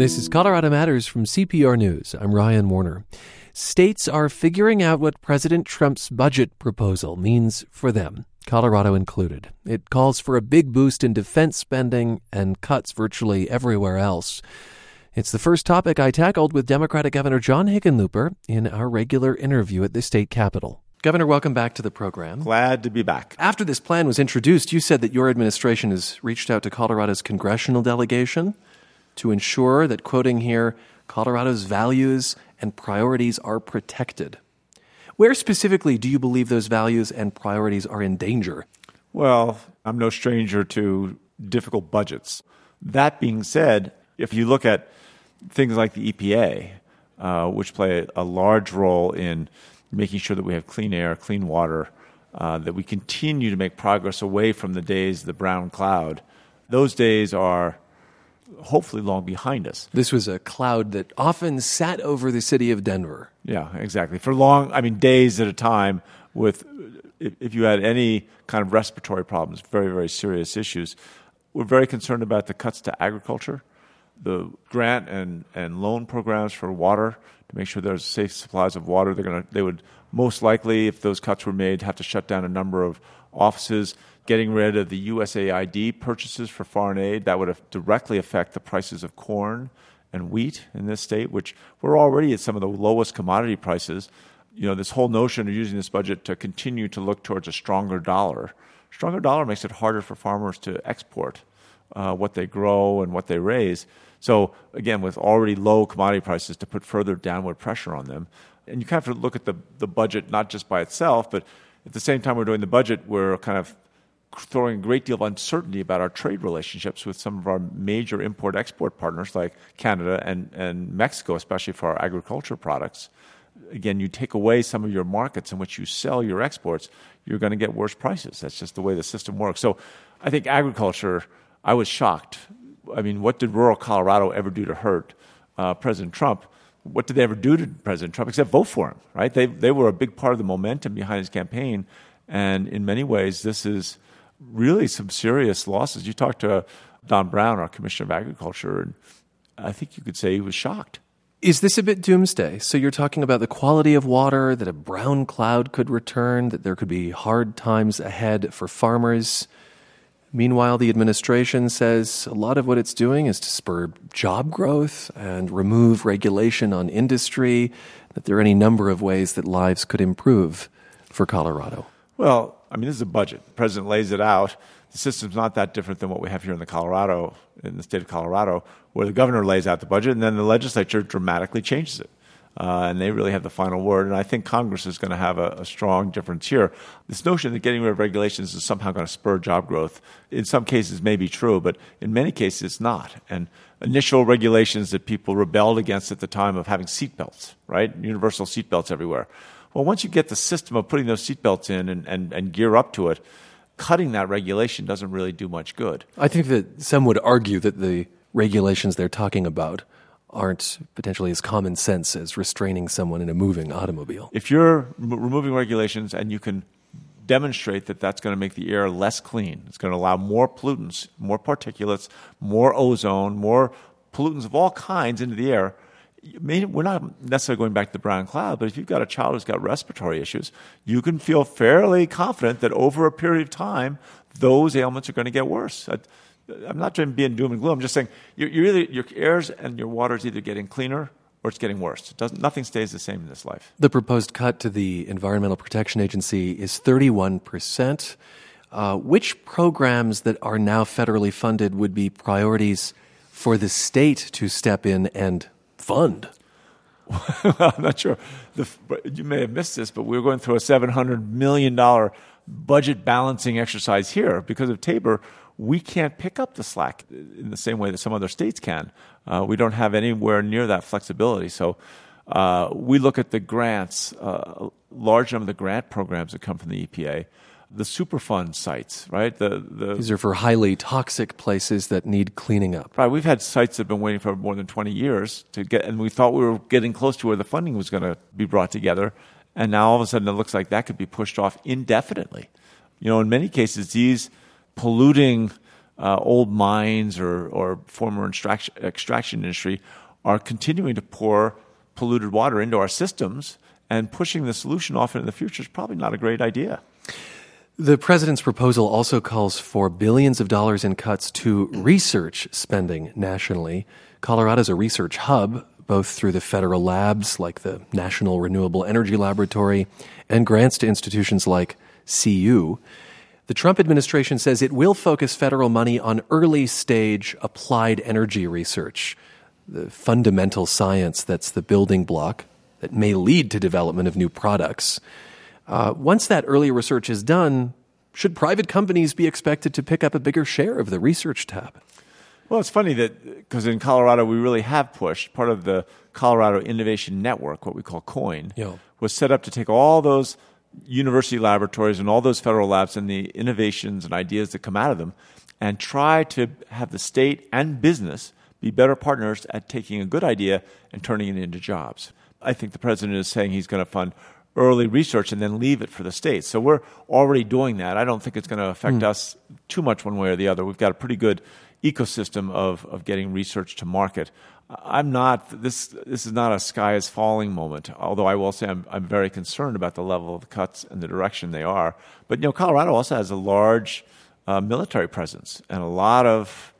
This is Colorado Matters from CPR News. I'm Ryan Warner. States are figuring out what President Trump's budget proposal means for them, Colorado included. It calls for a big boost in defense spending and cuts virtually everywhere else. It's the first topic I tackled with Democratic Governor John Hickenlooper in our regular interview at the state capitol. Governor, welcome back to the program. Glad to be back. After this plan was introduced, you said that your administration has reached out to Colorado's congressional delegation to ensure that, quoting here, Colorado's values and priorities are protected. Where specifically do you believe those values and priorities are in danger? Well, I'm no stranger to difficult budgets. That being said, if you look at things like the EPA, uh, which play a large role in making sure that we have clean air, clean water, uh, that we continue to make progress away from the days of the brown cloud. Those days are hopefully long behind us. This was a cloud that often sat over the city of Denver. Yeah, exactly. For long, I mean, days at a time with, if, you had any kind of respiratory problems, very, very serious issues. We're very concerned about the cuts to agriculture the grant and, and loan programs for water to make sure there's safe supplies of water. They're gonna, they would most likely, if those cuts were made, have to shut down a number of offices. Getting rid of the USAID purchases for foreign aid that would have directly affect the prices of corn and wheat in this state, which we're already at some of the lowest commodity prices. You know, this whole notion of using this budget to continue to look towards a stronger dollar. Stronger dollar makes it harder for farmers to export uh, what they grow and what they raise. So again, with already low commodity prices, to put further downward pressure on them, and you kind of have to look at the the budget not just by itself, but at the same time we're doing the budget, we're kind of throwing a great deal of uncertainty about our trade relationships with some of our major import export partners like Canada and, and Mexico, especially for our agriculture products. Again, you take away some of your markets in which you sell your exports, you're going to get worse prices. That's just the way the system works. So I think agriculture, I was shocked I mean, what did rural Colorado ever do to hurt uh, President Trump? What did they ever do to President Trump except vote for him, right? They, they were a big part of the momentum behind his campaign. And in many ways, this is really some serious losses. You talked to uh, Don Brown, our Commissioner of Agriculture, and I think you could say he was shocked. Is this a bit doomsday? So you're talking about the quality of water, that a brown cloud could return, that there could be hard times ahead for farmers. Meanwhile, the administration says a lot of what it's doing is to spur job growth and remove regulation on industry, that there are any number of ways that lives could improve for Colorado. Well, I mean, this is a budget. The president lays it out. The system's not that different than what we have here in the Colorado, in the state of Colorado, where the governor lays out the budget and then the legislature dramatically changes it uh, and they really have the final word. And I think Congress is going to have a, a, strong difference here. This notion that getting rid of regulations is somehow going to spur job growth, in some cases, may be true, but in many cases, it's not. And initial regulations that people rebelled against at the time of having seatbelts, right? Universal seatbelts everywhere. Well, once you get the system of putting those seatbelts in and, and, and gear up to it, cutting that regulation doesn't really do much good. I think that some would argue that the regulations they're talking about aren't potentially as common sense as restraining someone in a moving automobile. If you're m- removing regulations and you can demonstrate that that's going to make the air less clean, it's going to allow more pollutants, more particulates, more ozone, more pollutants of all kinds into the air. We're not necessarily going back to the brown cloud, but if you've got a child who's got respiratory issues, you can feel fairly confident that over a period of time, those ailments are going to get worse. I'm not trying to be in doom and gloom. I'm just saying you're, either, your airs and your water is either getting cleaner or it's getting worse. It nothing stays the same in this life. The proposed cut to the Environmental Protection Agency is 31%. Uh, which programs that are now federally funded would be priorities for the state to step in and fund? I'm not sure. The, you may have missed this, but we're going through a $700 million budget balancing exercise here because of TABOR we can't pick up the slack in the same way that some other states can. Uh, we don't have anywhere near that flexibility. So uh, we look at the grants, uh, large number of the grant programs that come from the EPA, the Superfund sites, right? The, the, These are for highly toxic places that need cleaning up. Right. We've had sites that have been waiting for more than 20 years to get, and we thought we were getting close to where the funding was going to be brought together. And now all of a sudden it looks like that could be pushed off indefinitely. You know, in many cases, these polluting uh, old mines or, or former extraction, extraction industry are continuing to pour polluted water into our systems and pushing the solution off into the future is probably not a great idea. The president's proposal also calls for billions of dollars in cuts to research spending nationally. Colorado's a research hub, both through the federal labs like the National Renewable Energy Laboratory and grants to institutions like CU. The Trump administration says it will focus federal money on early stage applied energy research, the fundamental science that's the building block that may lead to development of new products. Uh, once that early research is done, should private companies be expected to pick up a bigger share of the research tab? Well, it's funny that because in Colorado we really have pushed part of the Colorado Innovation Network, what we call COIN, yeah. was set up to take all those university laboratories and all those federal labs and the innovations and ideas that come out of them and try to have the state and business be better partners at taking a good idea and turning it into jobs. I think the president is saying he's going to fund early research and then leave it for the states. So we're already doing that. I don't think it's going to affect mm. us too much one way or the other. We've got a pretty good ecosystem of, of getting research to market. I'm not this. This is not a sky is falling moment. Although I will say I'm, I'm very concerned about the level of the cuts and the direction they are. But you know, Colorado also has a large uh, military presence and a lot of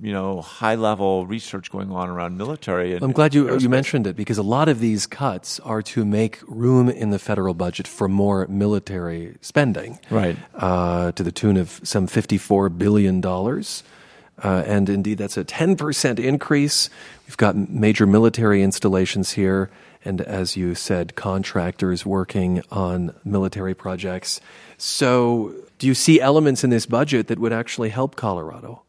you know high level research going on around military. And, I'm glad you you mentioned it because a lot of these cuts are to make room in the federal budget for more military spending, right? Uh, to the tune of some 54 billion dollars. Uh, and indeed, that's a 10% increase. We've got major military installations here, and as you said, contractors working on military projects. So, do you see elements in this budget that would actually help Colorado?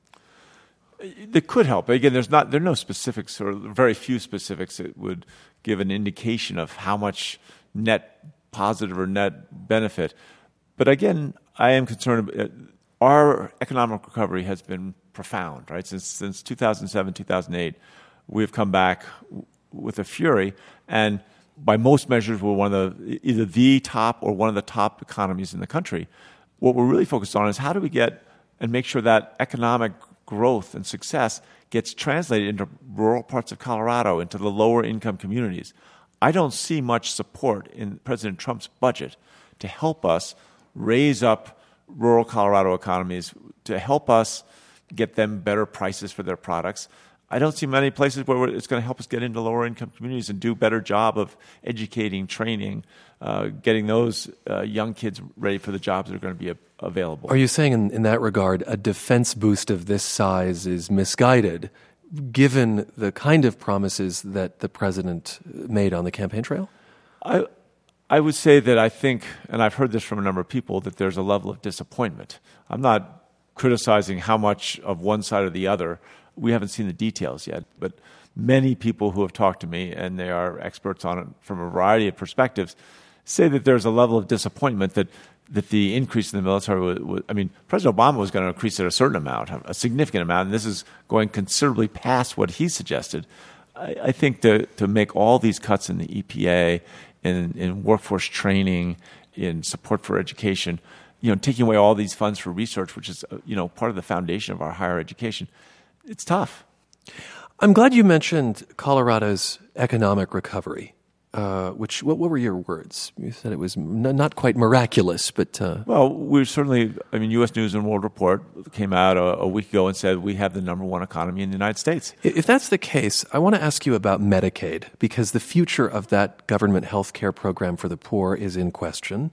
That could help. Again, there's not there are no specifics or very few specifics that would give an indication of how much net positive or net benefit. But again, I am concerned. Uh, our economic recovery has been profound, right? Since since 2007, 2008, we've come back with a fury, and by most measures, we're one of the either the top or one of the top economies in the country. What we're really focused on is how do we get and make sure that economic growth and success gets translated into rural parts of Colorado, into the lower income communities. I don't see much support in President Trump's budget to help us raise up rural Colorado economies, to help us get them better prices for their products. I don't see many places where it's going to help us get into lower income communities and do a better job of educating, training, uh, getting those uh, young kids ready for the jobs that are going to be a- available. Are you saying, in, in that regard, a defense boost of this size is misguided, given the kind of promises that the president made on the campaign trail? I, I would say that I think, and I've heard this from a number of people, that there's a level of disappointment. I'm not criticizing how much of one side or the other. We haven't seen the details yet, but many people who have talked to me, and they are experts on it from a variety of perspectives, say that there's a level of disappointment that that the increase in the military would, would, I mean, President Obama was going to increase it a certain amount, a significant amount, and this is going considerably past what he suggested. I, I think to, to make all these cuts in the EPA, in, in workforce training, in support for education, you know, taking away all these funds for research, which is, uh, you know, part of the foundation of our higher education, it's tough. I'm glad you mentioned Colorado's economic recovery. Uh, which what, what, were your words? You said it was n- not quite miraculous, but uh... well, we certainly. I mean, U.S. News and World Report came out a, a, week ago and said we have the number one economy in the United States. If that's the case, I want to ask you about Medicaid because the future of that government health care program for the poor is in question.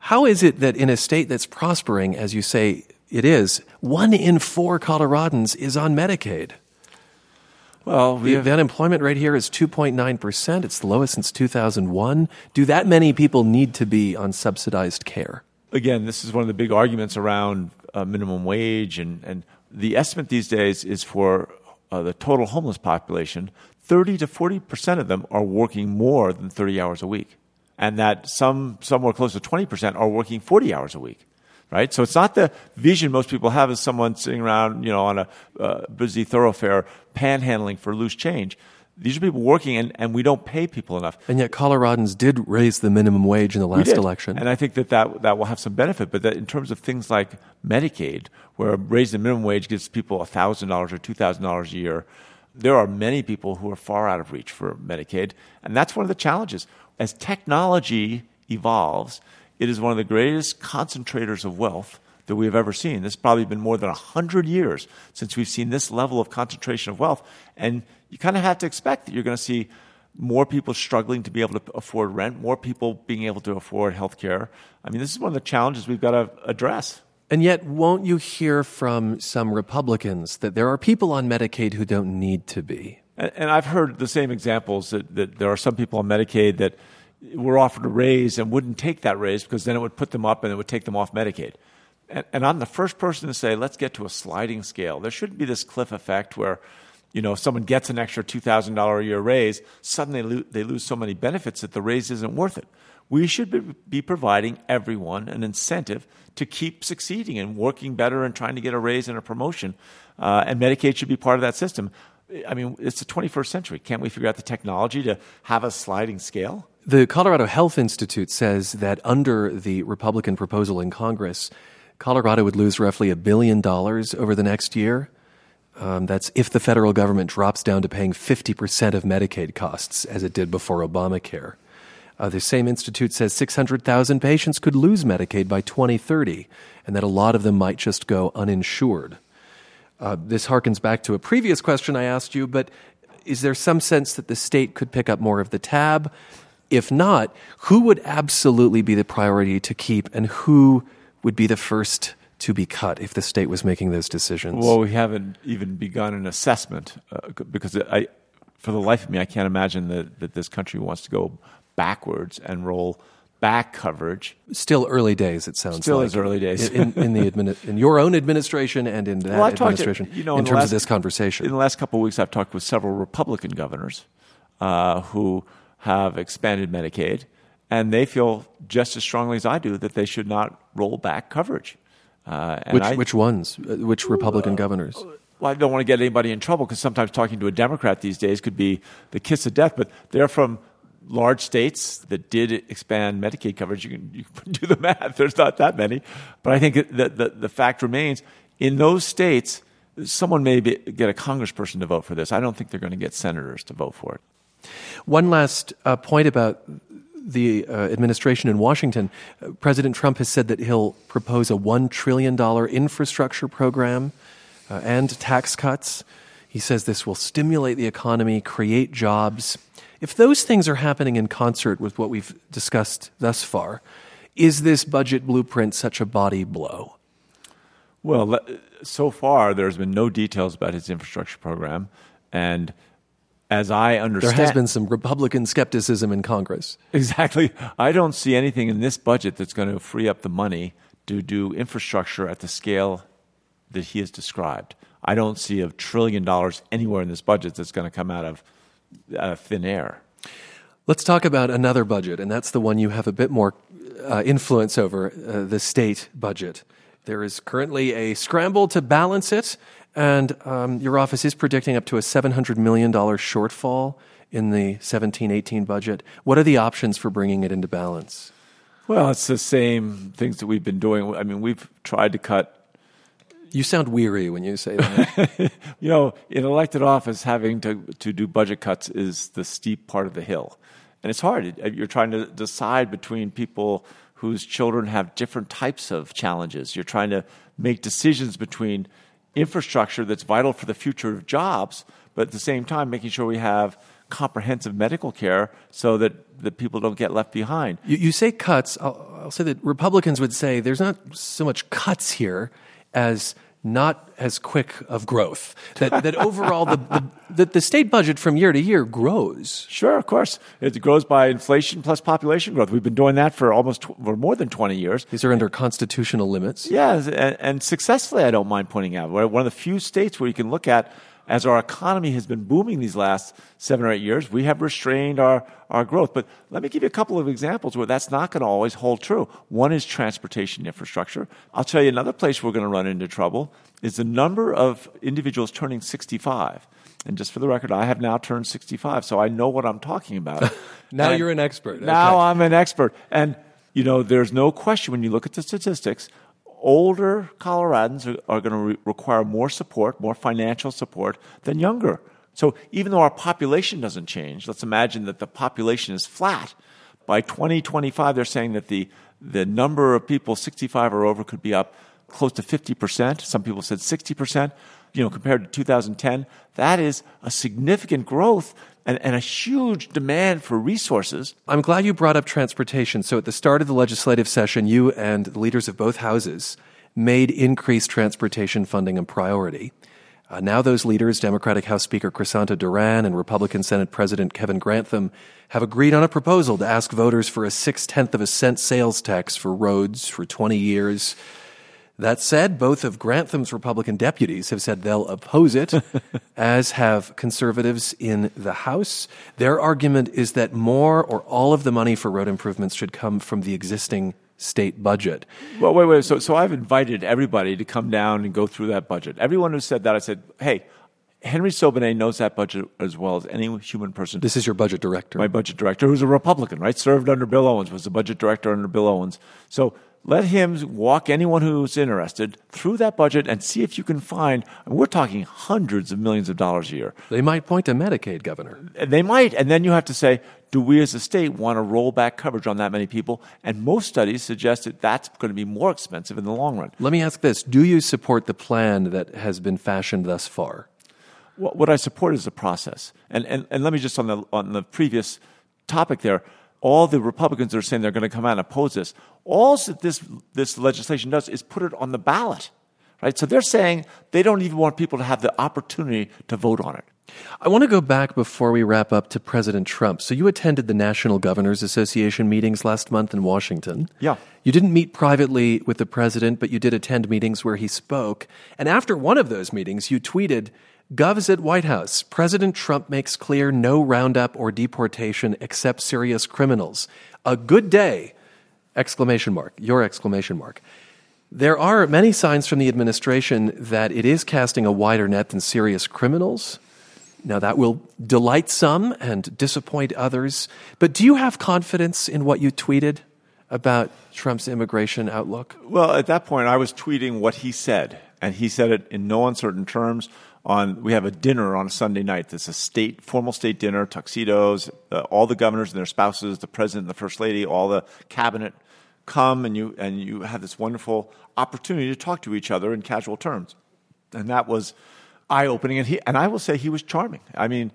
How is it that in a state that's prospering, as you say it is, one in four Coloradans is on Medicaid? Well, we the, the, unemployment rate here is 2.9%. It's the lowest since 2001. Do that many people need to be on subsidized care? Again, this is one of the big arguments around uh, minimum wage, and, and the estimate these days is for uh, the total homeless population, 30 to 40% of them are working more than 30 hours a week and that some somewhere close to 20% are working 40 hours a week right so it's not the vision most people have as someone sitting around you know on a uh, busy thoroughfare panhandling for loose change these are people working, and, and we don't pay people enough. And yet, Coloradans did raise the minimum wage in the last election. And I think that, that that will have some benefit. But that in terms of things like Medicaid, where raising the minimum wage gives people $1,000 or $2,000 a year, there are many people who are far out of reach for Medicaid. And that's one of the challenges. As technology evolves, it is one of the greatest concentrators of wealth that we have ever seen. This has probably been more than 100 years since we've seen this level of concentration of wealth. And you kind of have to expect that you're going to see more people struggling to be able to afford rent, more people being able to afford health care. I mean, this is one of the challenges we've got to address. And yet, won't you hear from some Republicans that there are people on Medicaid who don't need to be? And, and I've heard the same examples that, that there are some people on Medicaid that were offered a raise and wouldn't take that raise because then it would put them up and it would take them off Medicaid. And, and I'm the first person to say, let's get to a sliding scale. There shouldn't be this cliff effect where, you know, if someone gets an extra $2,000 a year raise, suddenly they, lo- they lose so many benefits that the raise isn't worth it. We should be, be providing everyone an incentive to keep succeeding and working better and trying to get a raise and a promotion. Uh, and Medicaid should be part of that system. I mean, it's the 21st century. Can't we figure out the technology to have a sliding scale? The Colorado Health Institute says that under the Republican proposal in Congress, Colorado would lose roughly a billion dollars over the next year. Um, that's if the federal government drops down to paying 50% of Medicaid costs, as it did before Obamacare. Uh, the same institute says 600,000 patients could lose Medicaid by 2030, and that a lot of them might just go uninsured. Uh, this harkens back to a previous question I asked you, but is there some sense that the state could pick up more of the tab? If not, who would absolutely be the priority to keep, and who would be the first to be cut if the state was making those decisions? Well, we haven't even begun an assessment uh, because I, for the life of me, I can't imagine that, that this country wants to go backwards and roll back coverage. Still early days, it sounds Still like. is early days. in, in, the admini- in your own administration and in that Well, I've to- administration, you know, in in terms last- of this conversation. In the last couple of weeks, I've talked with several Republican governors uh, who have expanded Medicaid, and they feel just as strongly as I do that they should not roll back coverage. Uh, and which, I, which ones? Uh, Which Republican governors? well, I don't want to get anybody in trouble because sometimes talking to a Democrat these days could be the kiss of death. But they're from large states that did expand Medicaid coverage. You can, you can do the math. There's not that many. But I think that the, the fact remains in those states, someone may be, get a congressperson to vote for this. I don't think they're going to get senators to vote for it. One last uh, point about the uh, administration in Washington. Uh, President Trump has said that he'll propose a $1 trillion infrastructure program uh, and tax cuts. He says this will stimulate the economy, create jobs. If those things are happening in concert with what we've discussed thus far, is this budget blueprint such a body blow? Well, so far there's been no details about his infrastructure program, and as I understand, There has been some Republican skepticism in Congress. Exactly. I don't see anything in this budget that's going to free up the money to do infrastructure at the scale that he has described. I don't see a trillion dollars anywhere in this budget that's going to come out of, of thin air. Let's talk about another budget, and that's the one you have a bit more uh, influence over uh, the state budget. There is currently a scramble to balance it, and um, your office is predicting up to a $700 million shortfall in the 17 18 budget. What are the options for bringing it into balance? Well, it's the same things that we've been doing. I mean, we've tried to cut You sound weary when you say that. you know, in elected office, having to, to do budget cuts is the steep part of the hill. And it's hard. You're trying to decide between people whose children have different types of challenges. You're trying to make decisions between infrastructure that's vital for the future of jobs, but at the same time, making sure we have comprehensive medical care so that, that people don't get left behind. You, you say cuts. I'll, I'll say that Republicans would say there's not so much cuts here as not as quick of growth. That, that overall, the, the, the, the state budget from year to year grows. Sure, of course. It grows by inflation plus population growth. We've been doing that for almost tw- for more than 20 years. These are under constitutional limits. Yeah, and, and successfully, I don't mind pointing out. We're one of the few states where you can look at as our economy has been booming these last seven or eight years, we have restrained our, our growth. But let me give you a couple of examples where that's not going to always hold true. One is transportation infrastructure. I'll tell you another place we're going to run into trouble is the number of individuals turning 65. And just for the record, I have now turned 65, so I know what I'm talking about. now And you're an expert. Now Okay. I'm an expert. And, you know, there's no question when you look at the statistics, older Coloradans are, are going to re- require more support, more financial support than younger. So even though our population doesn't change, let's imagine that the population is flat. By 2025, they're saying that the, the number of people 65 or over could be up close to 50%. Some people said 60%. You know, compared to 2010, that is a significant growth and, and a huge demand for resources. I'm glad you brought up transportation. So, at the start of the legislative session, you and the leaders of both houses made increased transportation funding a priority. Uh, now, those leaders, Democratic House Speaker Crisanta Duran and Republican Senate President Kevin Grantham, have agreed on a proposal to ask voters for a six tenth of a cent sales tax for roads for 20 years. That said, both of Grantham's Republican deputies have said they'll oppose it, as have conservatives in the House. Their argument is that more or all of the money for road improvements should come from the existing state budget. Well, wait, wait. So, so I've invited everybody to come down and go through that budget. Everyone who said that, I said, hey, Henry Sobanet knows that budget as well as any human person. This is your budget director. my budget director, who's a Republican, right? Served under Bill Owens, was the budget director under Bill Owens. So let him walk anyone who's interested through that budget and see if you can find. We're talking hundreds of millions of dollars a year. they might point to Medicaid, Governor. They might, and then you have to say, do we as a state want to roll back coverage on that many people? And most studies suggest that that's going to be more expensive in the long run. Let me ask this Do you support the plan that has been fashioned thus far? What, what I support is the process. And, and, and let me just on the, on the previous topic there, all the Republicans are saying they're going to come out and oppose this, all that this, this legislation does is put it on the ballot. Right? So they're saying they don't even want people to have the opportunity to vote on it. I want to go back before we wrap up to President Trump. So you attended the National Governors Association meetings last month in Washington. Yeah. You didn't meet privately with the president, but you did attend meetings where he spoke. And after one of those meetings, you tweeted, Govs at White House, President Trump makes clear no roundup or deportation except serious criminals. A good day! Exclamation mark. Your exclamation mark. There are many signs from the administration that it is casting a wider net than serious criminals. Now, that will delight some and disappoint others. But do you have confidence in what you tweeted about Trump's immigration outlook? Well, at that point, I was tweeting what he said, and he said it in no uncertain terms. On we have a dinner on a Sunday night. It's a state formal state dinner, tuxedos, uh, all the governors and their spouses, the president and the first lady, all the cabinet come, and you and you have this wonderful opportunity to talk to each other in casual terms, and that was eye opening. And he and I will say he was charming. I mean,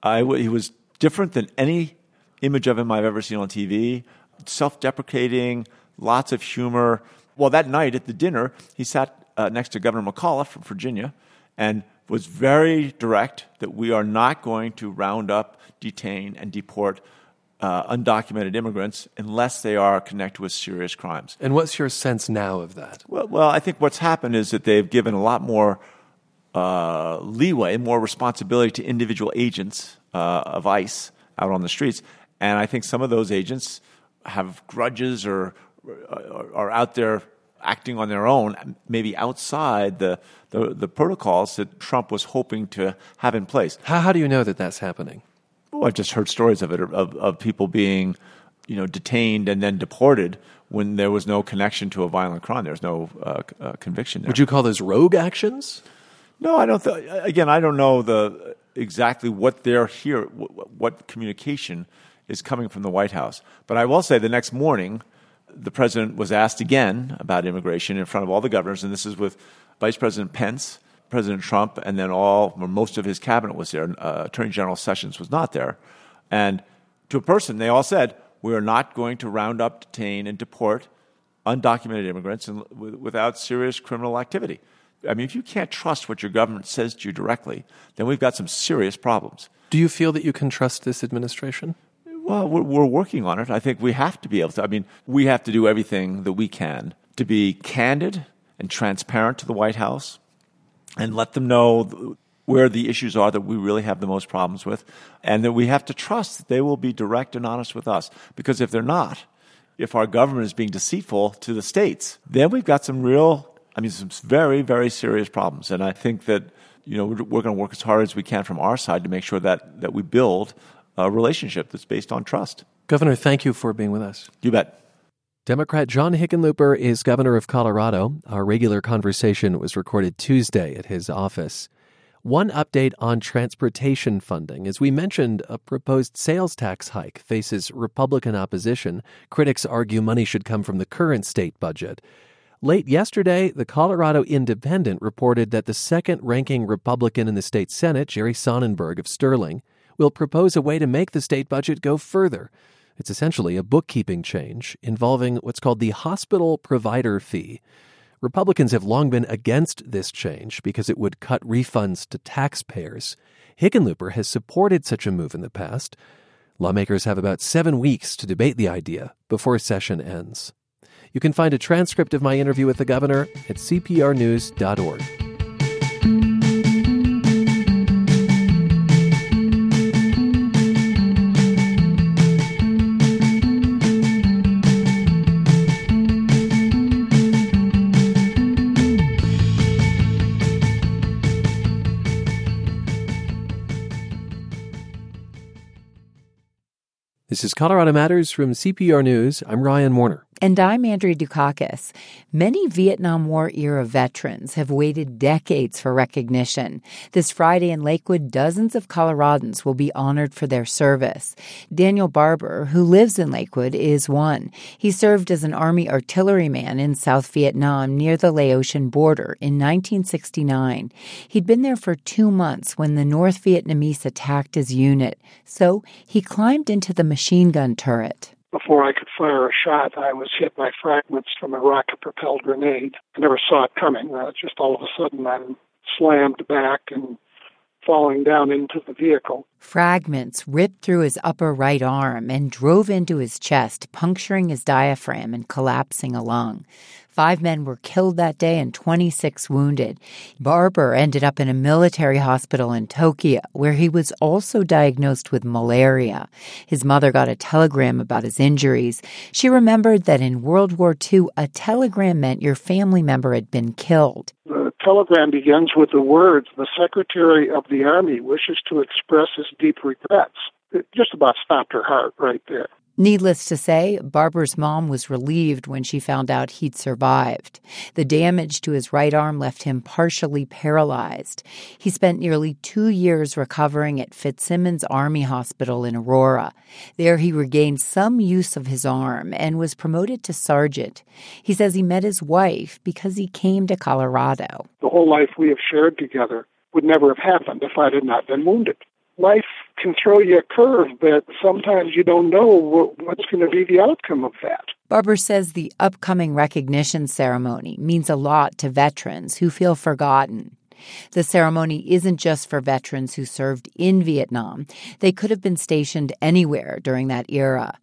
I w- he was different than any image of him I've ever seen on TV. Self deprecating, lots of humor. Well, that night at the dinner, he sat uh, next to Governor McAuliffe from Virginia and was very direct that we are not going to round up, detain, and deport uh, undocumented immigrants unless they are connected with serious crimes. And what's your sense now of that? Well, well, I think what's happened is that they've given a lot more uh, leeway, more responsibility to individual agents uh, of ICE out on the streets, and I think some of those agents have grudges or are, are out there acting on their own, maybe outside the, the the protocols that Trump was hoping to have in place. How, how do you know that that's happening? Well, I've just heard stories of it of, of people being, you know, detained and then deported when there was no connection to a violent crime. There's no uh, uh, conviction there. Would you call those rogue actions? No, I don't. Th- again, I don't know the exactly what they're here, what, what communication is coming from the White House. But I will say, the next morning, the president was asked again about immigration in front of all the governors, and this is with Vice President Pence, President Trump, and then all or most of his cabinet was there. Uh, Attorney General Sessions was not there, and to a person, they all said, "We are not going to round up, detain, and deport undocumented immigrants and, without serious criminal activity." I mean, if you can't trust what your government says to you directly, then we've got some serious problems. Do you feel that you can trust this administration? Well, we're, we're, working on it. I think we have to be able to. I mean, we have to do everything that we can to be candid and transparent to the White House and let them know where the issues are that we really have the most problems with, and that we have to trust that they will be direct and honest with us. Because if they're not, if our government is being deceitful to the states, then we've got some real, I mean, some very, very serious problems. And I think that, you know, we're, we're going to work as hard as we can from our side to make sure that, that we build a relationship that's based on trust. Governor, thank you for being with us. You bet. Democrat John Hickenlooper is governor of Colorado. Our regular conversation was recorded Tuesday at his office. One update on transportation funding. As we mentioned, a proposed sales tax hike faces Republican opposition. Critics argue money should come from the current state budget. Late yesterday, the Colorado Independent reported that the second ranking Republican in the state Senate, Jerry Sonnenberg of Sterling, will propose a way to make the state budget go further. It's essentially a bookkeeping change involving what's called the hospital provider fee. Republicans have long been against this change because it would cut refunds to taxpayers. Hickenlooper has supported such a move in the past. Lawmakers have about seven weeks to debate the idea before session ends. You can find a transcript of my interview with the governor at cprnews.org. This is Colorado Matters from CPR News. I'm Ryan Warner. And I'm Andrea Dukakis. Many Vietnam War era veterans have waited decades for recognition. This Friday in Lakewood, dozens of Coloradans will be honored for their service. Daniel Barber, who lives in Lakewood, is one. He served as an Army artilleryman in South Vietnam near the Laotian border in 1969. He'd been there for two months when the North Vietnamese attacked his unit, so he climbed into the machine gun turret before I could fire a shot, I was hit by fragments from a rocket propelled grenade. I never saw it coming. Uh, just all of a sudden, I'm slammed back and falling down into the vehicle. Fragments ripped through his upper right arm and drove into his chest, puncturing his diaphragm and collapsing a lung. Five men were killed that day and 26 wounded. Barber ended up in a military hospital in Tokyo, where he was also diagnosed with malaria. His mother got a telegram about his injuries. She remembered that in World War II, a telegram meant your family member had been killed. The telegram begins with the words, The Secretary of the Army wishes to express his deep regrets. It just about stopped her heart right there. Needless to say, Barber's mom was relieved when she found out he'd survived. The damage to his right arm left him partially paralyzed. He spent nearly two years recovering at Fitzsimons Army Hospital in Aurora. There, he regained some use of his arm and was promoted to sergeant. He says he met his wife because he came to Colorado. The whole life we have shared together would never have happened if I had not been wounded life can throw you a curve, but sometimes you don't know what's going to be the outcome of that. Barber says the upcoming recognition ceremony means a lot to veterans who feel forgotten. The ceremony isn't just for veterans who served in Vietnam. They could have been stationed anywhere during that era.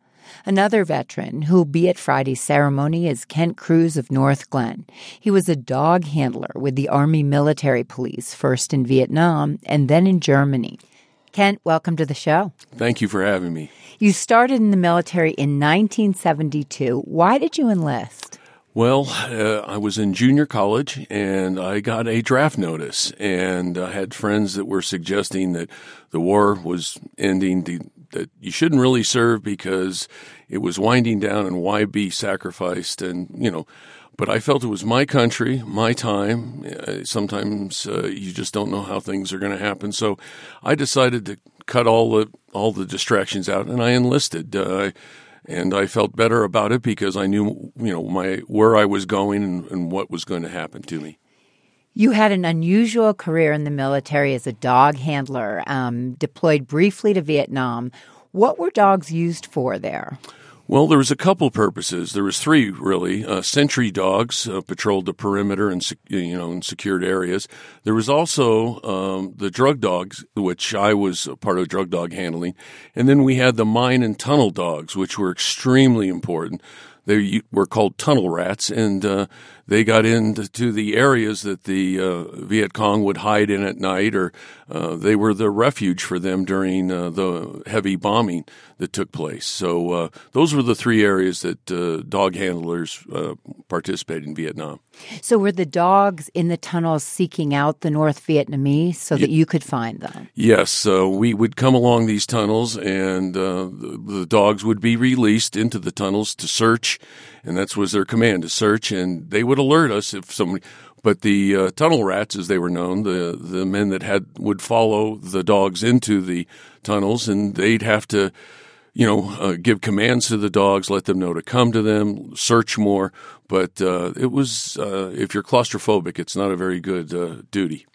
Another veteran who'll be at Friday's ceremony is Kent Cruz of Northglenn. He was a dog handler with the Army Military Police, first in Vietnam and then in Germany. Kent, welcome to the show. Thank you for having me. You started in the military in 1972. Why did you enlist? Well, uh, I was in junior college and I got a draft notice, and I had friends that were suggesting that the war was ending, that you shouldn't really serve because it was winding down and why be sacrificed. And, you know, but I felt it was my country, my time. Uh, sometimes uh, you just don't know how things are going to happen. So I decided to cut all the all the distractions out, and I enlisted. Uh, and I felt better about it because I knew, you know, my where I was going and, and what was going to happen to me. You had an unusual career in the military as a dog handler, um, deployed briefly to Vietnam. What were dogs used for there? Well, there was a couple purposes. There was three really. Uh, sentry dogs uh, patrolled the perimeter and you know in secured areas. There was also um, the drug dogs, which I was a part of drug dog handling, and then we had the mine and tunnel dogs, which were extremely important. They were called tunnel rats, and uh, they got into the areas that the uh, Viet Cong would hide in at night, or uh, they were the refuge for them during uh, the heavy bombing that took place. So uh, those were the three areas that uh, dog handlers uh, participated in Vietnam. So were the dogs in the tunnels seeking out the North Vietnamese so that you could find them? Yes, So we would come along these tunnels, and the, the dogs would be released into the tunnels to search and that was their command to search, and they would alert us if somebody. But the uh, tunnel rats, as they were known, the the men that had would follow the dogs into the tunnels, and they'd have to, you know, uh, give commands to the dogs, let them know to come to them, search more. But uh, it was, uh, if you're claustrophobic, it's not a very good uh, duty.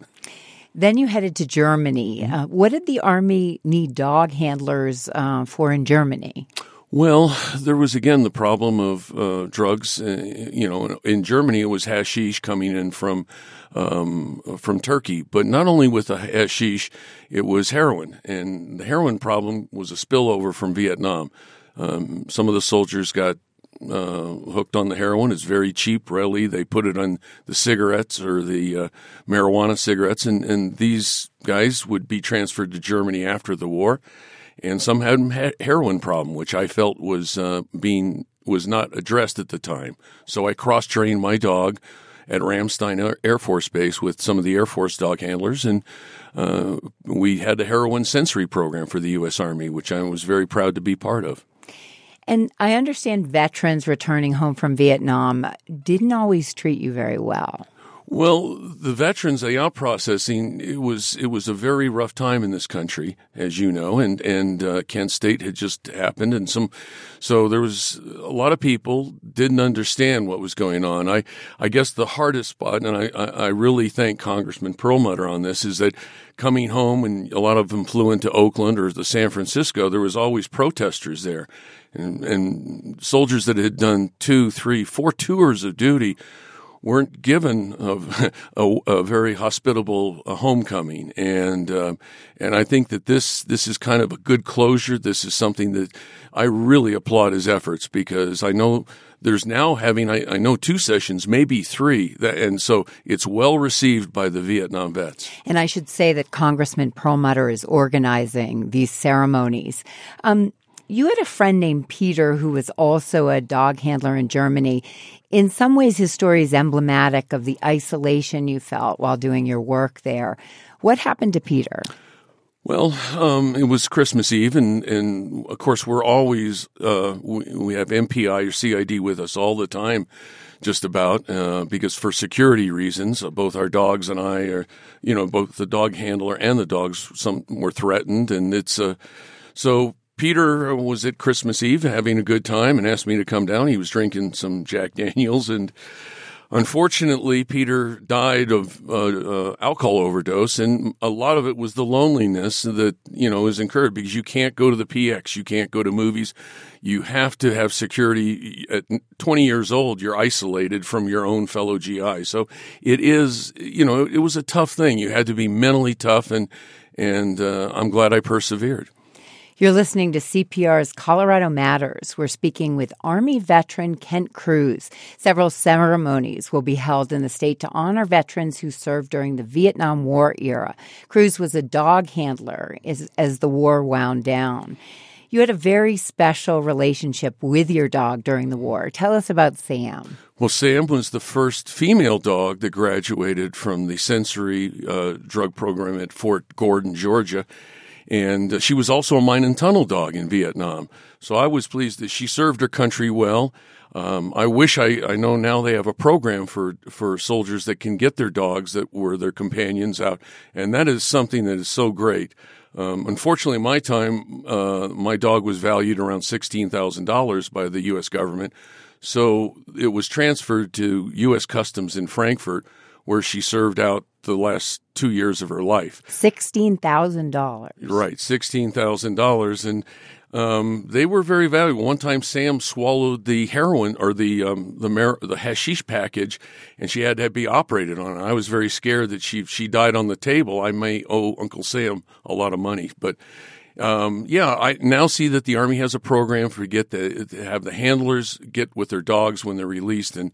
Then you headed to Germany. Uh, what did the army need dog handlers for in Germany? Well, there was again the problem of uh, drugs. Uh, you know, in Germany it was hashish coming in from um, from Turkey, but not only with the hashish, it was heroin, and the heroin problem was a spillover from Vietnam. Um, some of the soldiers got uh, hooked on the heroin. It's very cheap, readily. They put it on the cigarettes or the uh, marijuana cigarettes, and, and these guys would be transferred to Germany after the war and some had a heroin problem, which I felt was uh, being was not addressed at the time. So I cross trained my dog at Ramstein Air Force Base with some of the Air Force dog handlers, and uh, we had a heroin sensory program for the U.S. Army, which I was very proud to be part of. And I understand veterans returning home from Vietnam didn't always treat you very well. Well, the veterans they out processing it was it was a very rough time in this country, as you know, and and uh, Kent State had just happened, and some, so there was a lot of people didn't understand what was going on. I I guess the hardest spot, and I I really thank Congressman Perlmutter on this, is that coming home, and a lot of them flew into Oakland or the San Francisco. There was always protesters there, and and soldiers that had done two, three, four tours of duty weren't given a, a, a very hospitable uh, homecoming, and uh, and I think that this this is kind of a good closure. This is something that I really applaud his efforts because I know there's now having I, I, know two sessions, maybe three, that, and so it's well received by the Vietnam vets. And I should say that Congressman Perlmutter is organizing these ceremonies. Um, you had a friend named Peter who was also a dog handler in Germany. In some ways, his story is emblematic of the isolation you felt while doing your work there. What happened to Peter? Well, um, it was Christmas Eve, and, and of course, we're always, uh, we, we, have MPI or CID with us all the time, just about, uh, because for security reasons, uh, both our dogs and I are, you know, both the dog handler and the dogs, some were threatened, and it's, uh, so Peter was at Christmas Eve having a good time and asked me to come down. He was drinking some Jack Daniels, and unfortunately, Peter died of uh, uh, alcohol overdose, and a lot of it was the loneliness that you know is incurred because you can't go to the PX, you can't go to movies, you have to have security. At 20 years old, you're isolated from your own fellow GI, so it is you know it was a tough thing. You had to be mentally tough, and and uh, I'm glad I persevered. You're listening to CPR's Colorado Matters. We're speaking with Army veteran Kent Cruz. Several ceremonies will be held in the state to honor veterans who served during the Vietnam War era. Cruz was a dog handler as, as the war wound down. You had a very special relationship with your dog during the war. Tell us about Sam. Well, Sam was the first female dog that graduated from the sensory uh, drug program at Fort Gordon, Georgia and uh, she was also a mine and tunnel dog in Vietnam. So I was pleased that she served her country well. Um, I wish I, I know now they have a program for, for soldiers that can get their dogs that were their companions out, and that is something that is so great. Um, unfortunately, my time, uh, my dog was valued around sixteen thousand dollars by the U.S. government, so it was transferred to U.S. Customs in Frankfurt, where she served out the last two years of her life. Sixteen thousand dollars. Right, sixteen thousand dollars, and um, they were very valuable. One time, Sam swallowed the heroin or the um, the mar- the hashish package, and she had to be operated on. I was very scared that she she died on the table. I may owe Uncle Sam a lot of money, but. Um, yeah, I now see that the Army has a program for get the have the handlers get with their dogs when they're released, and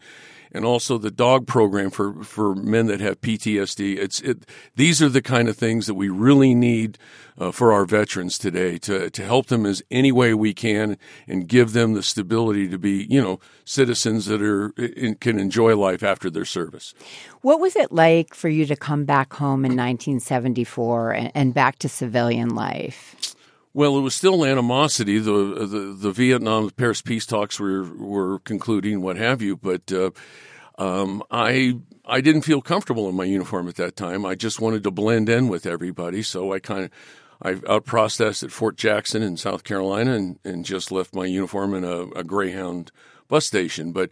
and also the dog program for, for men that have PTSD. It's it, these are the kind of things that we really need uh, for our veterans today to to help them as any way we can and give them the stability to be you know citizens that are can enjoy life after their service. What was it like for you to come back home in 1974 and, and back to civilian life? Well, it was still animosity. The the, the Vietnam Paris peace talks were were concluding, what have you. But uh, um, I I didn't feel comfortable in my uniform at that time. I just wanted to blend in with everybody. So I kind of I out processed at Fort Jackson in South Carolina and, and just left my uniform in a, a Greyhound bus station. But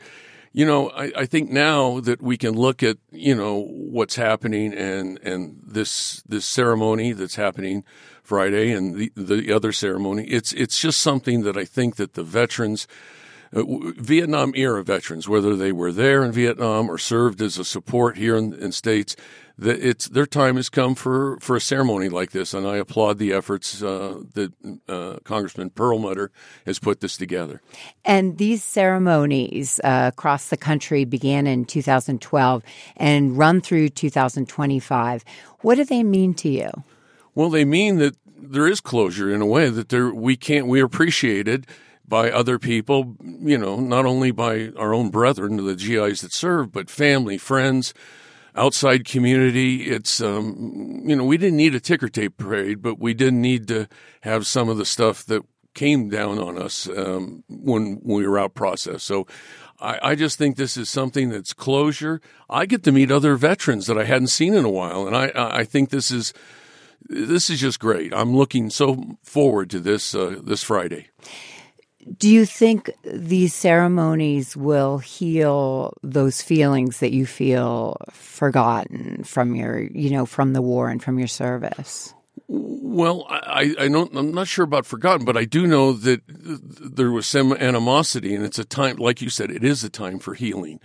you know, I, I, think now that we can look at you know what's happening and and this this ceremony that's happening Friday and the the other ceremony, it's it's just something that I think that the veterans. Uh, Vietnam era veterans, whether they were there in Vietnam or served as a support here in, in states, that it's their time has come for, for a ceremony like this, and I applaud the efforts uh, that uh, Congressman Perlmutter has put this together. And these ceremonies uh, across the country began in 2012 and run through 2025. What do they mean to you? Well, they mean that there is closure in a way that there we can't we appreciate it by other people, you know, not only by our own brethren, the GIs that serve, but family, friends outside community. It's, um, you know, we didn't need a ticker tape parade, but we didn't need to have some of the stuff that came down on us um, when we were out process. So I, I, just think this is something that's closure. I get to meet other veterans that I hadn't seen in a while, and I, I think this is this is just great. I'm looking so forward to this uh, this Friday. Do you think these ceremonies will heal those feelings that you feel forgotten from your, you know, from the war and from your service? Well, I, I don't, I'm not sure about forgotten, but I do know that there was some animosity, and it's a time, like you said, it is a time for healing.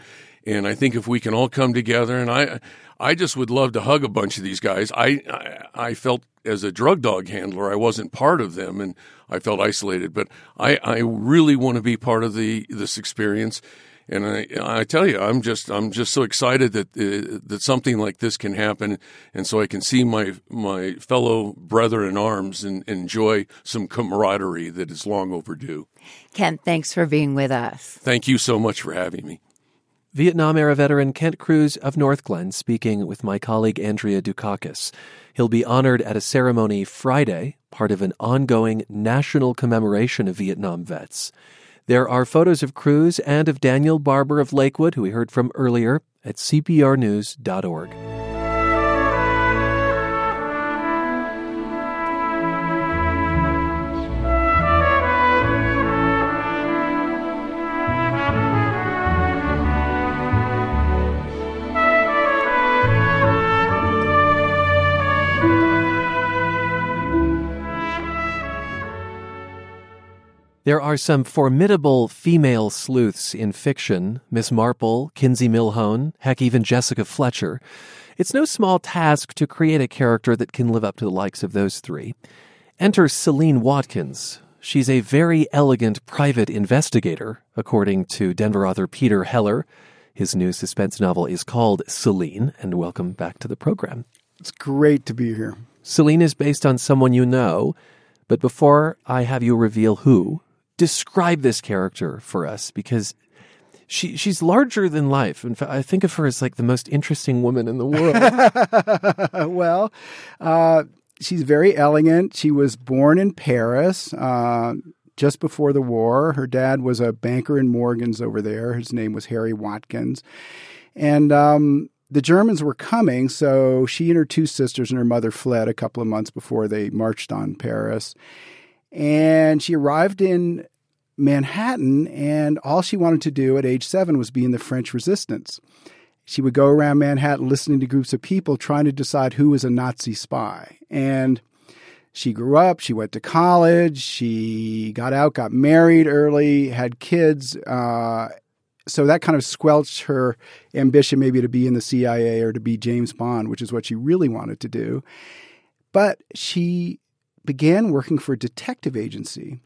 And I think if we can all come together, and I, I just would love to hug a bunch of these guys. I, I, I felt as a drug dog handler, I wasn't part of them, and I felt isolated. But I, I really want to be part of the this experience. And I, I tell you, I'm just, I'm just so excited that uh, that something like this can happen, and so I can see my my fellow brethren in arms and, and enjoy some camaraderie that is long overdue. Kent, thanks for being with us. Thank you so much for having me. Vietnam era veteran Kent Cruz of Northglenn speaking with my colleague Andrea Dukakis. He'll be honored at a ceremony Friday, part of an ongoing national commemoration of Vietnam vets. There are photos of Cruz and of Daniel Barber of Lakewood, who we heard from earlier, at cprnews.org. There are some formidable female sleuths in fiction Miss Marple, Kinsey Millhone, heck, even Jessica Fletcher. It's no small task to create a character that can live up to the likes of those three. Enter Celine Watkins. She's a very elegant private investigator, according to Denver author Peter Heller. His new suspense novel is called Celine, and welcome back to the program. It's great to be here. Celine is based on someone you know, but before I have you reveal who, describe this character for us because she she's larger than life. Fact, I think of her as like the most interesting woman in the world. well, uh, she's very elegant. She was born in Paris. Uh, just before the war, her dad was a banker in Morgan's over there. His name was Harry Watkins, and um, the Germans were coming. So she and her two sisters and her mother fled a couple of months before they marched on Paris. And she arrived in Manhattan, and all she wanted to do at age seven was be in the French resistance. She would go around Manhattan listening to groups of people trying to decide who was a Nazi spy. And she grew up, she went to college, she got out, got married early, had kids. Uh, so that kind of squelched her ambition maybe to be in the CIA or to be James Bond, which is what she really wanted to do. But she began working for a detective agency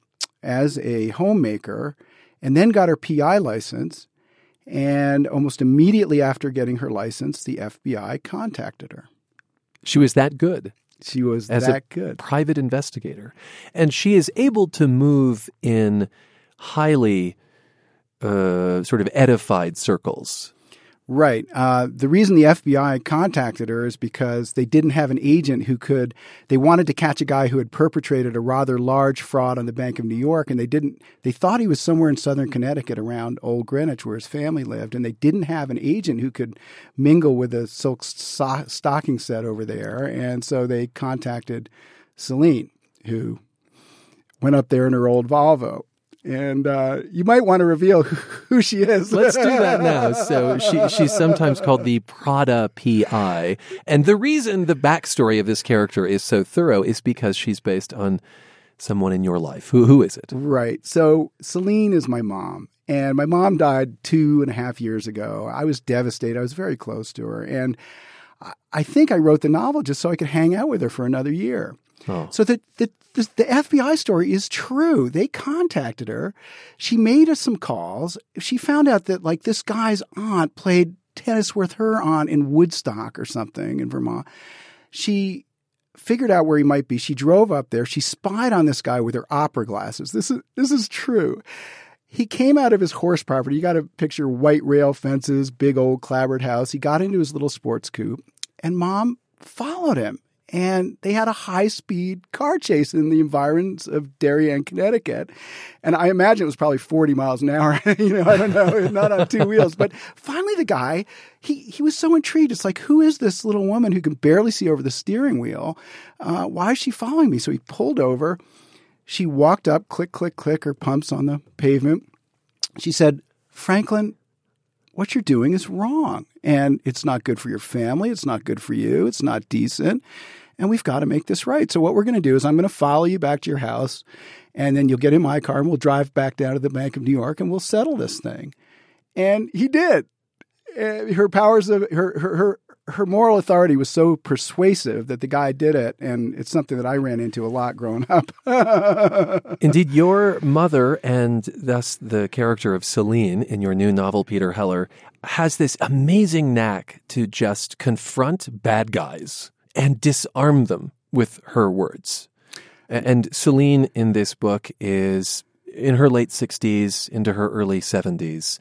as a homemaker and then got her PI license And almost immediately after getting her license, the FBI contacted her. She was that good. She was as that a good. private investigator. And she is able to move in highly uh, sort of edified circles. Right. Uh, the reason the FBI contacted her is because they didn't have an agent who could. They wanted to catch a guy who had perpetrated a rather large fraud on the Bank of New York, and they didn't. They thought he was somewhere in southern Connecticut, around Old Greenwich, where his family lived, and they didn't have an agent who could mingle with a silk so- stocking set over there, and so they contacted Celine, who went up there in her old Volvo and uh, you might want to reveal who she is. Let's do that now. So she, she's sometimes called the Prada PI, and the reason the backstory of this character is so thorough is because she's based on someone in your life. Who who is it? Right. So Celine is my mom, and my mom died two and a half years ago. I was devastated. I was very close to her, and I think I wrote the novel just so I could hang out with her for another year. Oh. So the, the, the the FBI story is true. They contacted her. She made us some calls. She found out that like this guy's aunt played tennis with her aunt in Woodstock or something in Vermont. She figured out where he might be. She drove up there. She spied on this guy with her opera glasses. This is this is true. He came out of his horse property. You got to picture white rail fences, big old clapboard house. He got into his little sports coupe, and mom followed him and they had a high speed car chase in the environs of Darien, Connecticut. And I imagine it was probably 40 miles an hour. you know, I don't know, not on two wheels. But finally, the guy, he, he was so intrigued. It's like, who is this little woman who can barely see over the steering wheel? Uh, why is she following me? So he pulled over. She walked up, click, click, click, her pumps on the pavement. She said, Franklin, what you're doing is wrong. And it's not good for your family. It's not good for you. It's not decent. And we've got to make this right. So, what we're going to do is I'm going to follow you back to your house, and then you'll get in my car and we'll drive back down to the Bank of New York and we'll settle this thing. And he did. Uh, her powers of her, her, her her moral authority was so persuasive that the guy did it, and it's something that I ran into a lot growing up. Indeed, your mother, and thus the character of Celine in your new novel, Peter Heller, has this amazing knack to just confront bad guys and disarm them with her words. And Celine in this book is in her late 60s into her early 70s.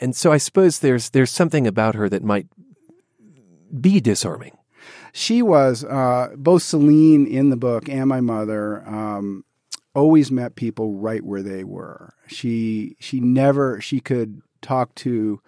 And so I suppose there's there's something about her that might be disarming. She was uh, both Celine in the book and my mother. Um, always met people right where they were. She she never she could talk to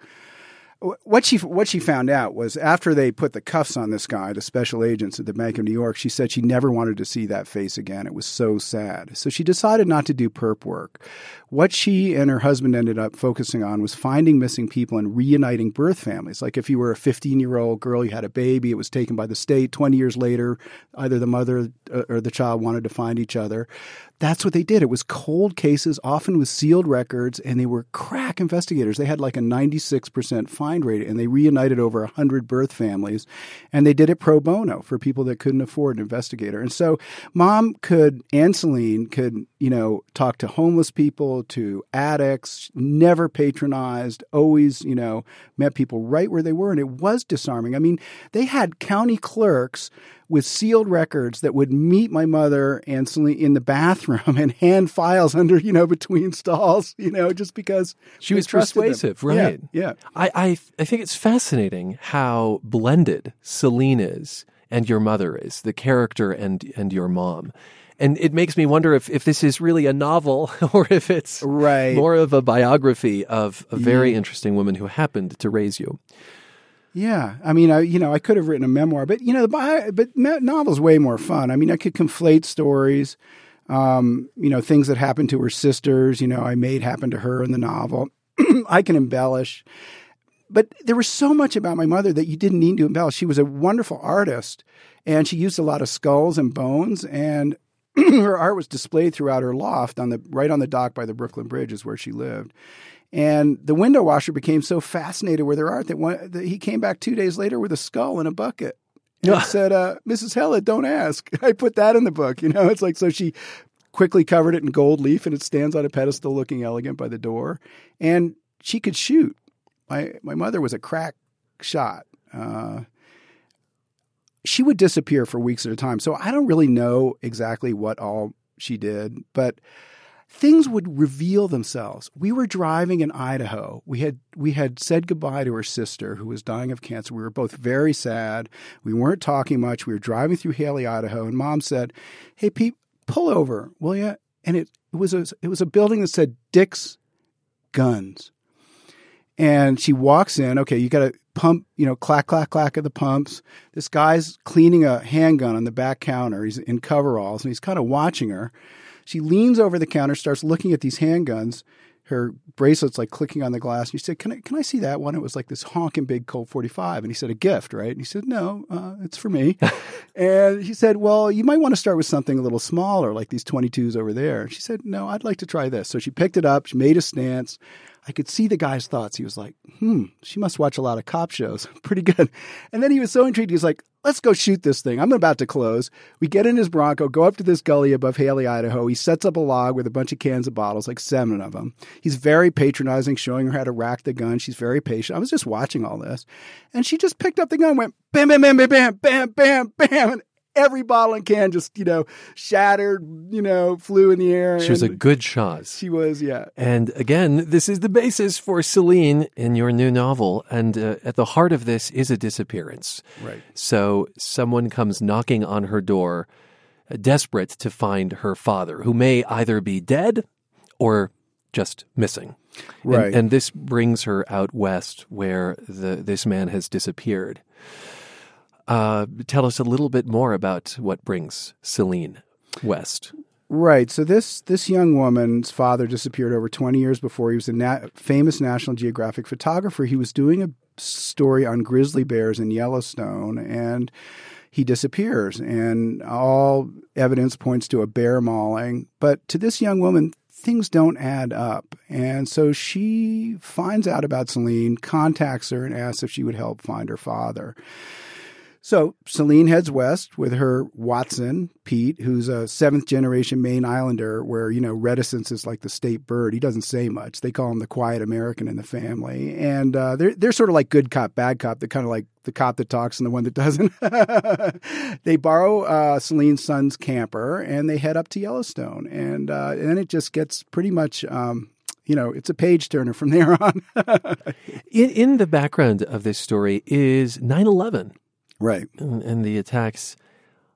what she what she found out was after they put the cuffs on this guy, the special agents at the Bank of New York, she said she never wanted to see that face again. It was so sad. So she decided not to do perp work. What she and her husband ended up focusing on was finding missing people and reuniting birth families. Like if you were a 15 year old girl, you had a baby, it was taken by the state. 20 years later, either the mother uh, or the child wanted to find each other. That's what they did. It was cold cases, often with sealed records, and they were crack investigators. They had like a 96% find rate, and they reunited over 100 birth families, and they did it pro bono for people that couldn't afford an investigator. And so mom could, and Celine could, you know, talk to homeless people, to addicts, never patronized, always, you know, met people right where they were, and it was disarming. I mean, they had county clerks with sealed records that would meet my mother and Celine in the bathroom and hand files under, you know, between stalls, you know, just because she was persuasive, them. right? Yeah, yeah. I, I I think it's fascinating how blended Celine is and your mother is, the character and and your mom. And it makes me wonder if, if this is really a novel or if it's right. more of a biography of a very yeah. interesting woman who happened to raise you. Yeah, I mean, I you know I could have written a memoir, but you know, the but novel's way more fun. I mean, I could conflate stories, um, you know, things that happened to her sisters. You know, I made happen to her in the novel. I can embellish, but there was so much about my mother that you didn't need to embellish. She was a wonderful artist, and she used a lot of skulls and bones, and her art was displayed throughout her loft on the right on the dock by the Brooklyn Bridge is where she lived. And the window washer became so fascinated with her art that, one, that he came back two days later with a skull in a bucket. And said, uh, Mrs. Heller, don't ask. I put that in the book. You know, it's like, so she quickly covered it in gold leaf and it stands on a pedestal looking elegant by the door. And she could shoot. my my mother was a crack shot. Uh, she would disappear for weeks at a time. So I don't really know exactly what all she did, but things would reveal themselves. We were driving in Idaho. We had we had said goodbye to her sister who was dying of cancer. We were both very sad. We weren't talking much. We were driving through Hailey, Idaho, and mom said, "Hey Pete, pull over, will you?" And it, it was a it was a building that said Dick's Guns. And she walks in. Okay, you got to pump, you know, clack, clack, clack at the pumps. This guy's cleaning a handgun on the back counter. He's in coveralls and he's kind of watching her. She leans over the counter, starts looking at these handguns. Her bracelet's like clicking on the glass. And she said, "Can I can I see that one?" It was like this honking big Colt 45. And he said, "A gift, right?" And he said, "No, uh, it's for me." and he said, "Well, you might want to start with something a little smaller, like these 22s over there." And she said, "No, I'd like to try this." So she picked it up. She made a stance. I could see the guy's thoughts. He was like, hmm, she must watch a lot of cop shows. Pretty good. And then he was so intrigued. He was like, let's go shoot this thing. I'm about to close. We get in his Bronco, go up to this gully above Hailey, Idaho. He sets up a log with a bunch of cans of bottles, like seven of them. He's very patronizing, showing her how to rack the gun. She's very patient. I was just watching all this. And she just picked up the gun, went bam, bam, bam, bam, bam, bam, bam, bam. And every bottle and can just, you know, shattered, you know, flew in the air. She was a good shot. She was, yeah. And again, this is the basis for Celine in your new novel. And uh, at the heart of this is a disappearance. Right. So someone comes knocking on her door, uh, desperate to find her father, who may either be dead or just missing. Right. And, and this brings her out west where the, this man has disappeared. Uh, tell us a little bit more about what brings Celine west. Right. So this this young woman's father disappeared over 20 years before. He was a famous National Geographic photographer. He was doing a story on grizzly bears in Yellowstone, and he disappears. And all evidence points to a bear mauling. But to this young woman, things don't add up. And so she finds out about Celine, contacts her, and asks if she would help find her father. So Celine heads west with her Watson, Pete, who's a seventh generation Maine Islander, where, you know, reticence is like the state bird. He doesn't say much. They call him the quiet American in the family. And uh, they're, they're sort of like good cop, bad cop. They're kind of like the cop that talks and the one that doesn't. they borrow uh, Celine's son's camper and they head up to Yellowstone. And, uh, and then it just gets pretty much. Um, you know, it's a page turner from there on. in, in the background of this story is 9 11 Right. and, and the attacks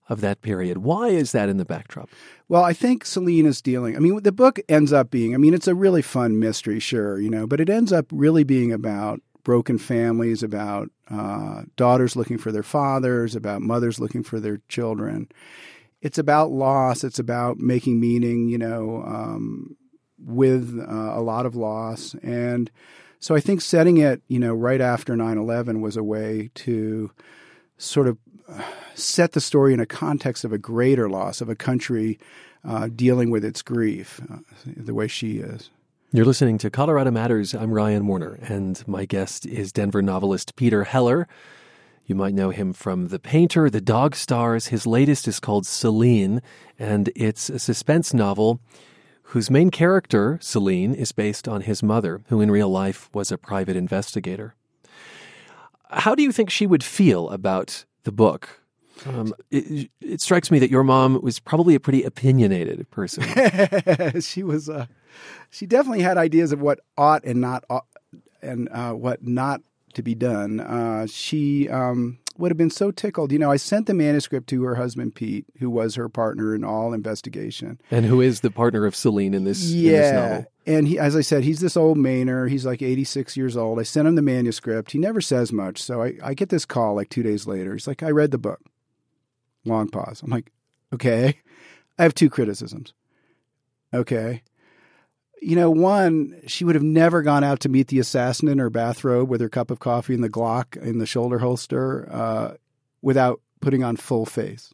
of that period. Why is that in the backdrop? Well, I think Celine is dealing. I mean, the book ends up being, I mean, it's a really fun mystery, sure, you know, but it ends up really being about broken families, about uh, daughters looking for their fathers, about mothers looking for their children. It's about loss. It's about making meaning, you know, um, with uh, a lot of loss. And so I think setting it, you know, right after 9 11 was a way to sort of set the story in a context of a greater loss of a country uh, dealing with its grief uh, the way she is. You're listening to Colorado Matters. I'm Ryan Warner, and my guest is Denver novelist Peter Heller. You might know him from The Painter, The Dog Stars. His latest is called Celine, and it's a suspense novel whose main character, Celine, is based on his mother, who in real life was a private investigator. How do you think she would feel about the book? Um, it, it, strikes me that your mom was probably a pretty opinionated person. she was. Uh, she definitely had ideas of what ought and not ought, and uh, what not to be done. Uh, she um, would have been so tickled. You know, I sent the manuscript to her husband Pete, who was her partner in all investigation, and who is the partner of Celine in this, yeah. in this novel. And he, as I said, he's this old Mainer. He's like 86 years old. I sent him the manuscript. He never says much. So I, I get this call like two days later. He's like, I read the book. Long pause. I'm like, okay. I have two criticisms. Okay. You know, one, she would have never gone out to meet the assassin in her bathrobe with her cup of coffee and the Glock in the shoulder holster uh, without putting on full face.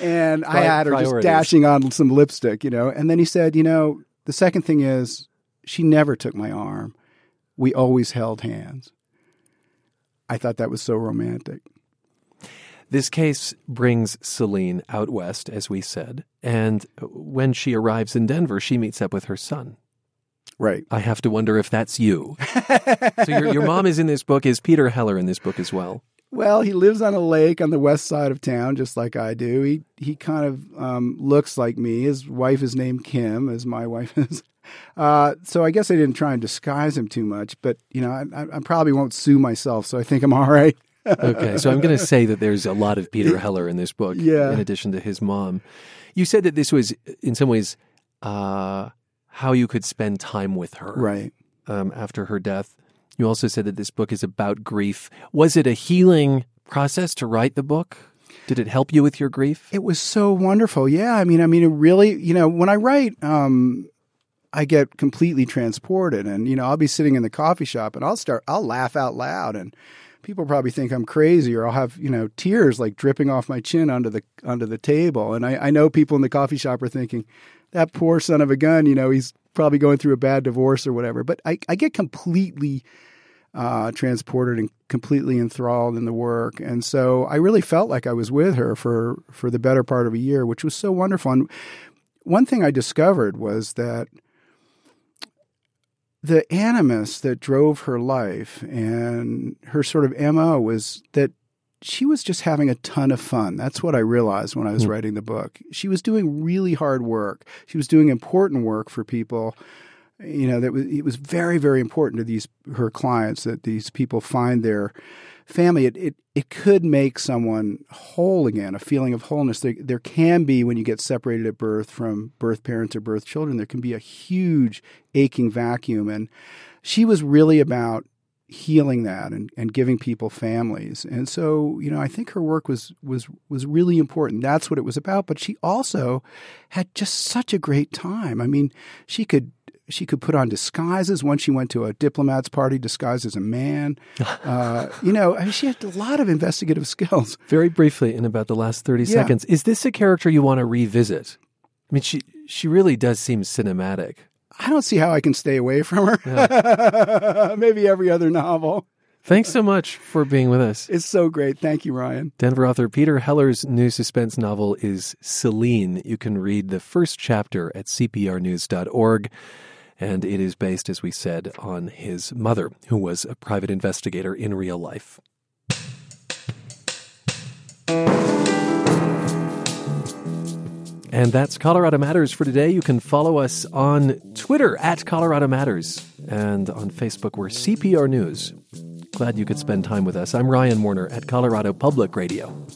And I had her Priorities. just dashing on some lipstick, you know. And then he said, you know, the second thing is she never took my arm. We always held hands. I thought that was so romantic. This case brings Celine out west, as we said, and when she arrives in Denver, she meets up with her son. Right. I have to wonder if that's you. so your, your mom is in this book. Is Peter Heller in this book as well? Well, he lives on a lake on the west side of town, just like I do. He he kind of um, looks like me. His wife is named Kim, as my wife is. Uh, so I guess I didn't try and disguise him too much, but you know, I, I probably won't sue myself, so I think I'm all right. okay, so I'm going to say that there's a lot of Peter Heller in this book, yeah. in addition to his mom. You said that this was, in some ways, uh, how you could spend time with her, right? Um, after her death. You also said that this book is about grief. Was it a healing process to write the book? Did it help you with your grief? It was so wonderful. Yeah, I mean, I mean, it really, you know, when I write, um, I get completely transported, and you know, I'll be sitting in the coffee shop, and I'll start, I'll laugh out loud, and people probably think I'm crazy, or I'll have you know tears like dripping off my chin onto the onto the table, and I, I know people in the coffee shop are thinking, that poor son of a gun, you know, he's probably going through a bad divorce or whatever. But I, I get completely uh, transported and completely enthralled in the work, and so I really felt like I was with her for for the better part of a year, which was so wonderful. And one thing I discovered was that the animus that drove her life and her sort of mo was that she was just having a ton of fun. That's what I realized when I was mm. writing the book. She was doing really hard work. She was doing important work for people. You know that was, it was very very important to these her clients that these people find their family. It it it could make someone whole again, a feeling of wholeness. There, there can be when you get separated at birth from birth parents or birth children. There can be a huge aching vacuum, and she was really about healing that and, and giving people families. And so, you know, I think her work was was was really important. That's what it was about. But she also had just such a great time. I mean, she could she could put on disguises. Once she went to a diplomat's party disguised as a man. Uh, you know, I mean, she had a lot of investigative skills. Very briefly, in about the last thirty yeah. seconds, is this a character you want to revisit? I mean, she she really does seem cinematic. I don't see how I can stay away from her. Yeah. Maybe every other novel. Thanks so much for being with us. It's so great. Thank you, Ryan. Denver author Peter Heller's new suspense novel is Celine. You can read the first chapter at cprnews.org. And it is based, as we said, on his mother, who was a private investigator in real life. And that's Colorado Matters for today. You can follow us on Twitter at Colorado Matters and on Facebook, we're CPR News. Glad you could spend time with us. I'm Ryan Warner at Colorado Public Radio.